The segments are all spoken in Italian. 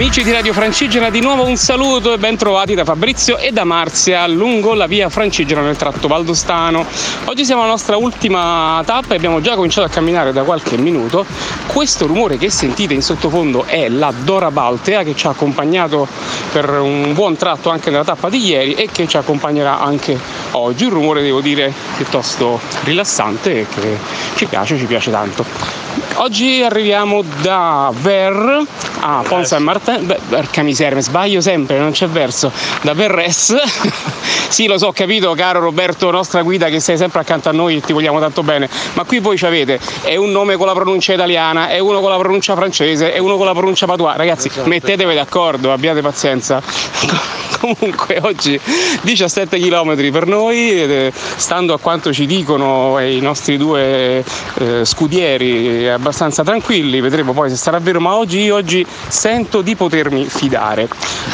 Amici di Radio Francigena, di nuovo un saluto e ben trovati da Fabrizio e da Marzia lungo la via Francigena nel tratto valdostano. Oggi siamo alla nostra ultima tappa e abbiamo già cominciato a camminare da qualche minuto. Questo rumore che sentite in sottofondo è la Dora Baltea che ci ha accompagnato per un buon tratto anche nella tappa di ieri e che ci accompagnerà anche oggi. Un rumore, devo dire, piuttosto rilassante e che ci piace, ci piace tanto. Oggi arriviamo da Ver a Pont Saint-Martin, beh, porca miseria, mi sbaglio sempre, non c'è verso, da Verres. sì, lo so, ho capito, caro Roberto, nostra guida che sei sempre accanto a noi e ti vogliamo tanto bene, ma qui voi ci avete, è un nome con la pronuncia italiana, è uno con la pronuncia francese, è uno con la pronuncia patois. Ragazzi, esatto. mettetevi d'accordo, abbiate pazienza. Comunque oggi 17 km per noi, stando a quanto ci dicono i nostri due eh, scudieri abbastanza tranquilli, vedremo poi se sarà vero, ma oggi, oggi sento di potermi fidare.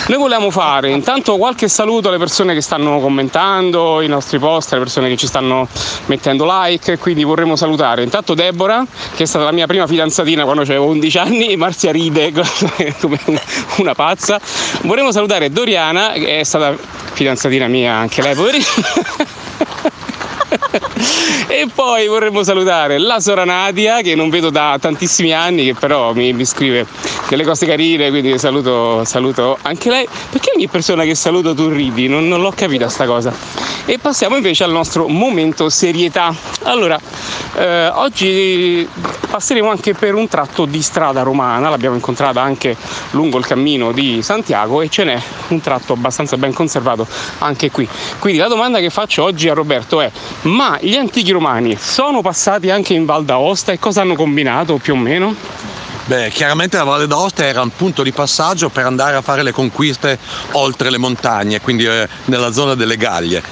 Noi vogliamo fare intanto qualche saluto alle persone che stanno commentando i nostri post, alle persone che ci stanno mettendo like, quindi vorremmo salutare intanto Deborah, che è stata la mia prima fidanzatina quando avevo 11 anni, Marzia ride come una pazza. Vorremmo salutare Doriana, è stata fidanzatina mia anche lei, poverina. e poi vorremmo salutare la Sora Nadia che non vedo da tantissimi anni che però mi, mi scrive delle cose carine quindi saluto, saluto, anche lei. Perché ogni persona che saluto tu ridi? Non, non l'ho capita sta cosa. E passiamo invece al nostro momento serietà. Allora eh, oggi passeremo anche per un tratto di strada romana l'abbiamo incontrata anche lungo il cammino di Santiago e ce n'è un tratto abbastanza ben conservato anche qui. Quindi la domanda che faccio oggi a Roberto è ma gli antichi romani sono passati anche in Val d'Aosta e cosa hanno combinato più o meno? Beh, chiaramente la Valle d'Aosta era un punto di passaggio per andare a fare le conquiste oltre le montagne, quindi eh, nella zona delle Gallie.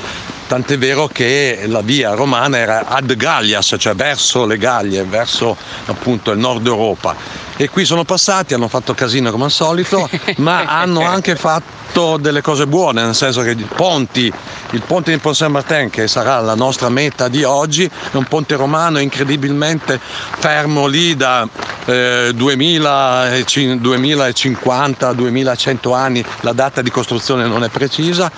Tant'è vero che la via romana era ad Gallias, cioè verso le Gallie, verso appunto il nord Europa. E qui sono passati, hanno fatto casino come al solito, ma hanno anche fatto delle cose buone, nel senso che i ponti, il ponte di Pont Saint-Martin che sarà la nostra meta di oggi, è un ponte romano incredibilmente fermo lì da eh, 2050-2100 anni, la data di costruzione non è precisa,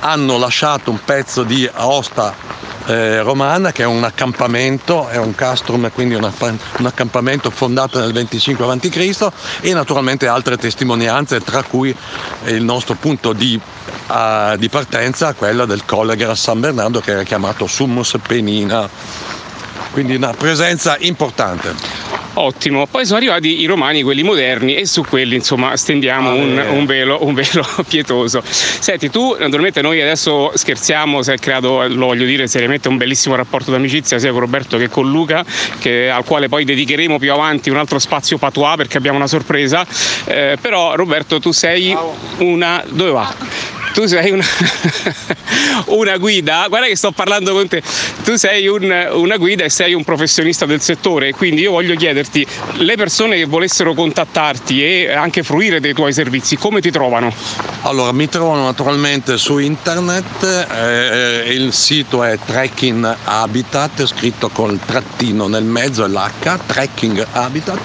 hanno lasciato un pezzo di Aosta eh, romana che è un accampamento, è un castrum, quindi una, un accampamento fondato nel 25 a.C. e naturalmente altre testimonianze, tra cui il nostro punto di, uh, di partenza, quella del Colleger a San Bernardo che era chiamato Summus Penina. Quindi una presenza importante. Ottimo, poi sono arrivati i romani, quelli moderni, e su quelli insomma stendiamo ah, un, un, velo, un, velo, pietoso. Senti, tu naturalmente noi adesso scherziamo, si è creato, lo voglio dire seriamente, un bellissimo rapporto d'amicizia sia con Roberto che con Luca, che, al quale poi dedicheremo più avanti un altro spazio patois perché abbiamo una sorpresa. Eh, però Roberto tu sei una... dove va? tu sei una, una, guida, guarda che sto parlando con te, tu sei un, una guida e sei un professionista del settore, quindi io voglio chiederti, le persone che volessero contattarti e anche fruire dei tuoi servizi, come ti trovano? Allora, mi trovano naturalmente su internet, eh, il sito è Trekking Habitat, scritto col trattino nel mezzo e l'H, Trekking Habitat,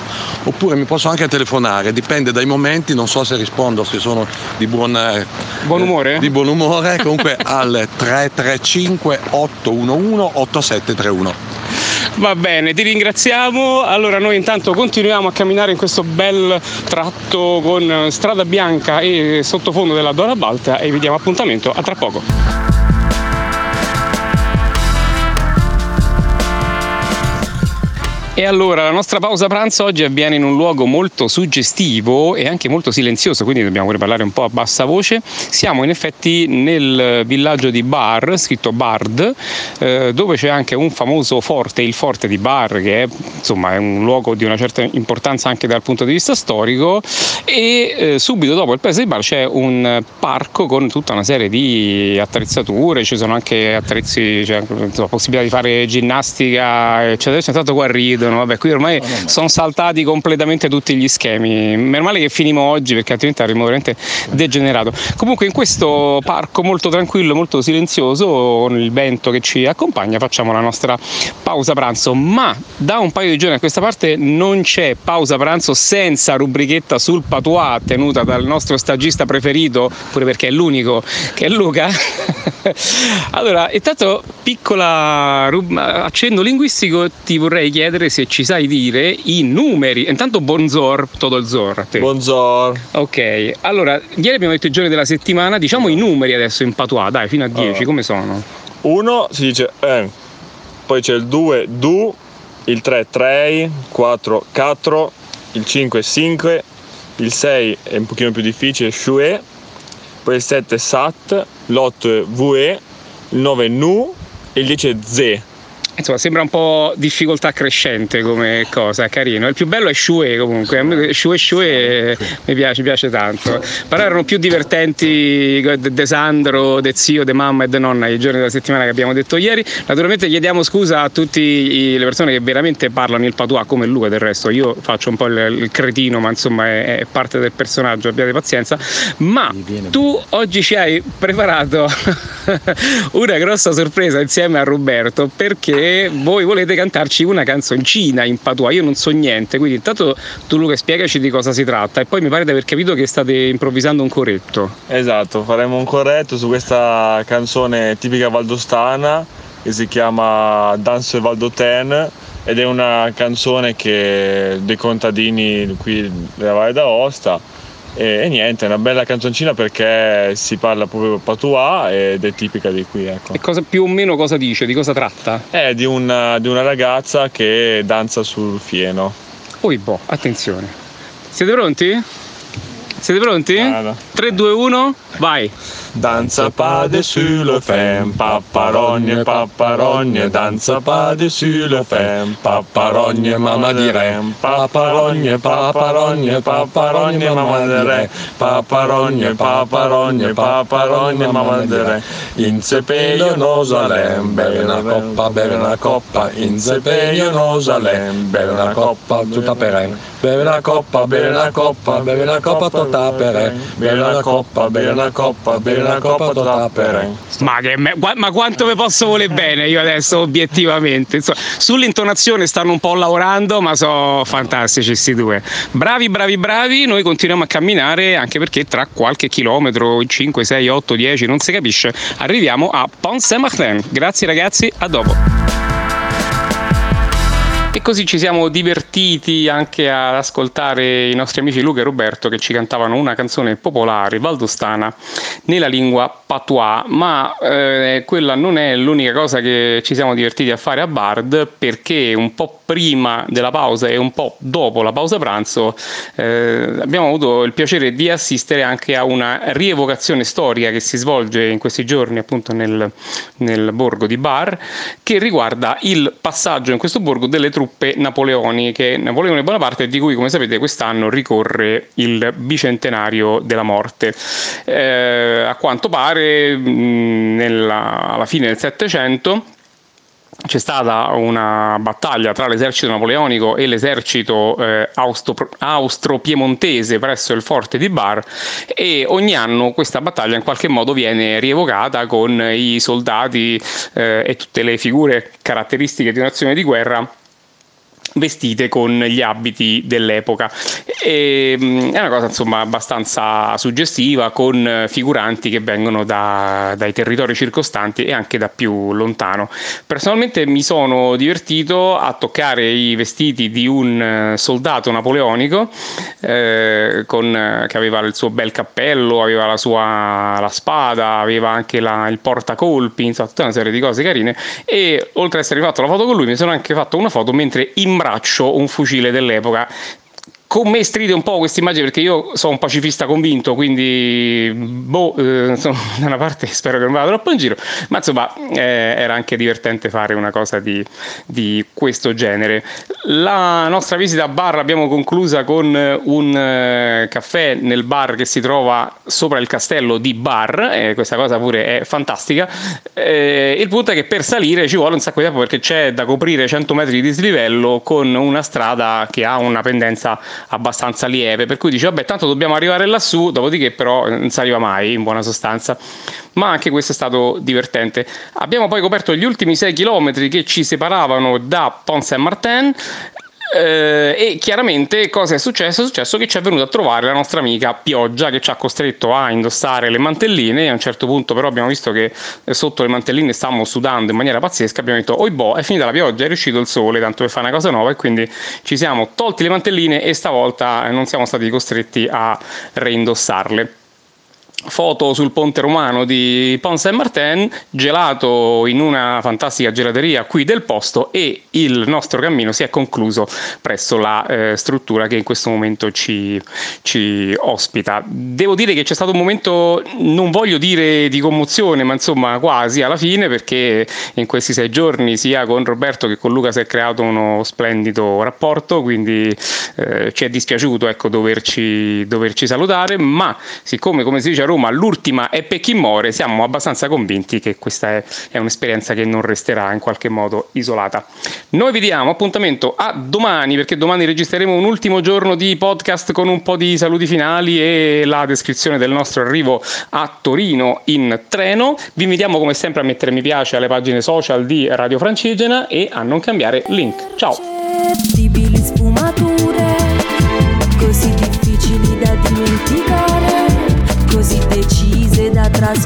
oppure mi posso anche telefonare, dipende dai momenti, non so se rispondo, se sono di buon, eh, buon umore umore? Di buon umore, comunque al 335 811 8731. Va bene, ti ringraziamo. Allora noi intanto continuiamo a camminare in questo bel tratto con strada bianca e sottofondo della Dora Balta e vi diamo appuntamento a tra poco. E allora la nostra pausa pranzo oggi avviene in un luogo molto suggestivo e anche molto silenzioso, quindi dobbiamo pure parlare un po' a bassa voce. Siamo in effetti nel villaggio di Bar, scritto Bard, eh, dove c'è anche un famoso forte, il forte di Bar, che è, insomma, è un luogo di una certa importanza anche dal punto di vista storico. E eh, subito dopo il paese di Bar c'è un parco con tutta una serie di attrezzature, ci sono anche attrezzi, cioè, insomma, possibilità di fare ginnastica, eccetera. C'è stato qua a esistono, vabbè, qui ormai no. sono saltati completamente tutti gli schemi. Meno male che finimo oggi perché altrimenti avremmo veramente degenerato. Comunque in questo parco molto tranquillo, molto silenzioso, con il vento che ci accompagna, facciamo la nostra pausa pranzo, ma da un paio di giorni a questa parte non c'è pausa pranzo senza rubrichetta sul patois tenuta dal nostro stagista preferito, pure perché è l'unico, che è Luca. allora, intanto piccola accenno linguistico, ti vorrei chiedere se ci sai dire i numeri. Intanto bonzor, todo il zor. Bonzor. Ok, allora, ieri abbiamo detto i giorni della settimana, diciamo i numeri adesso in patois, dai, fino a 10, allora. come sono? Uno si dice un, poi c'è il 2 du, il 3 trei, 4 quattro, il 5 cinque, il 6 è un pochino più difficile, shue, poi il 7 sat, l'8 vue, il 9 nu e il 10 ze. Insomma, sembra un po' difficoltà crescente come cosa, carino. Il più bello è Shue comunque, a me Shue Shue mi piace, piace tanto. Però erano più divertenti De Sandro, De Zio, De Mamma e De Nonna i giorni della settimana che abbiamo detto ieri. Naturalmente chiediamo scusa a tutte le persone che veramente parlano il patois come Luca del resto. Io faccio un po' il, il cretino, ma insomma è, è, parte del personaggio, abbiate pazienza. Ma tu oggi ci hai preparato una grossa sorpresa insieme a Roberto perché voi volete cantarci una canzoncina in patois. Io non so niente, quindi intanto tu Luca spiegaci di cosa si tratta e poi mi pare di aver capito che state improvvisando un corretto. Esatto, faremo un corretto su questa canzone tipica valdostana che si chiama Danse Valdoten ed è una canzone che dei contadini qui della Valle d'Aosta e, e, niente, è una bella canzoncina perché si parla proprio patois ed è tipica di qui. Ecco. E cosa, più o meno cosa dice? Di cosa tratta? È di una, di una ragazza che danza sul fieno. Oi boh, attenzione. Siete pronti? Siete pronti? Vada. 3, 2, 1, vai! Danza pas sur le femme, paparogne, paparogne, danza pas sur le femme, paparogne, mamma di re, paparogne, paparogne, paparogne, mamma di re, paparogne, paparogne, paparogne, mamma di re. In sepeio Nosalem, beve una coppa, beve una coppa, in sepeio Nosalem, beve una coppa, tutta per Beve una coppa, beve una coppa, beve una coppa tutta per beve una coppa, beve una coppa, beve la Coppa per ma, che me, ma quanto vi posso volere bene io adesso obiettivamente? Insomma, sull'intonazione stanno un po' lavorando ma sono fantastici questi due. Bravi bravi bravi noi continuiamo a camminare anche perché tra qualche chilometro 5 6 8 10 non si capisce arriviamo a Pont Saint-Martin grazie ragazzi a dopo e così ci siamo divertiti anche ad ascoltare i nostri amici Luca e Roberto che ci cantavano una canzone popolare valdostana nella lingua patois, ma eh, quella non è l'unica cosa che ci siamo divertiti a fare a Bard perché un po' prima della pausa e un po' dopo la pausa pranzo eh, abbiamo avuto il piacere di assistere anche a una rievocazione storica che si svolge in questi giorni appunto nel, nel borgo di Bar che riguarda il passaggio in questo borgo delle truppe truppe napoleoniche, Napoleone Bonaparte, di cui come sapete quest'anno ricorre il bicentenario della morte. Eh, a quanto pare nella, alla fine del Settecento c'è stata una battaglia tra l'esercito napoleonico e l'esercito eh, austro-piemontese presso il forte di Bar e ogni anno questa battaglia in qualche modo viene rievocata con i soldati eh, e tutte le figure caratteristiche di un'azione di guerra vestite con gli abiti dell'epoca. E, è una cosa insomma abbastanza suggestiva con figuranti che vengono da, dai territori circostanti e anche da più lontano. Personalmente mi sono divertito a toccare i vestiti di un soldato napoleonico eh, con, che aveva il suo bel cappello, aveva la sua la spada, aveva anche la, il portacolpi, insomma tutta una serie di cose carine e oltre ad essere fatto la foto con lui mi sono anche fatto una foto mentre in braccio un fucile dell'epoca con me stride un po' questa immagine perché io sono un pacifista convinto, quindi boh, eh, insomma, da una parte spero che non vada troppo in giro, ma insomma eh, era anche divertente fare una cosa di, di, questo genere. La nostra visita a bar l'abbiamo conclusa con un eh, caffè nel bar che si trova sopra il castello di Bar, questa cosa pure è fantastica. Eh, il punto è che per salire ci vuole un sacco di tempo perché c'è da coprire 100 metri di dislivello con una strada che ha una pendenza abbastanza lieve, per cui dice vabbè tanto dobbiamo arrivare lassù, dopodiché però non si arriva mai in buona sostanza. Ma anche questo è stato divertente. Abbiamo poi coperto gli ultimi 6 km che ci separavano da Pont Saint-Martin eh, e chiaramente cosa è successo? È successo che ci è venuta a trovare la nostra amica Pioggia che ci ha costretto a indossare le mantelline. A un certo punto, però, abbiamo visto che sotto le mantelline stavamo sudando in maniera pazzesca. Abbiamo detto: Oi boh, è finita la pioggia, è riuscito il sole, tanto per fare una cosa nuova. E quindi ci siamo tolti le mantelline e stavolta non siamo stati costretti a reindossarle foto sul ponte romano di Pont Saint-Martin, gelato in una fantastica gelateria qui del posto e il nostro cammino si è concluso presso la eh, struttura che in questo momento ci, ci, ospita. Devo dire che c'è stato un momento, non voglio dire di commozione, ma insomma quasi alla fine perché in questi sei giorni sia con Roberto che con Luca si è creato uno splendido rapporto, quindi eh, ci è dispiaciuto ecco, doverci, doverci salutare, ma siccome come si dice a Roma l'ultima è per chi siamo abbastanza convinti che questa è, è un'esperienza che non resterà in qualche modo isolata. Noi vi diamo appuntamento a domani perché domani registreremo un ultimo giorno di podcast con un po' di saluti finali e la descrizione del nostro arrivo a Torino in treno. Vi invitiamo come sempre a mettere mi piace alle pagine social di Radio Francigena e a non cambiare link. Ciao! as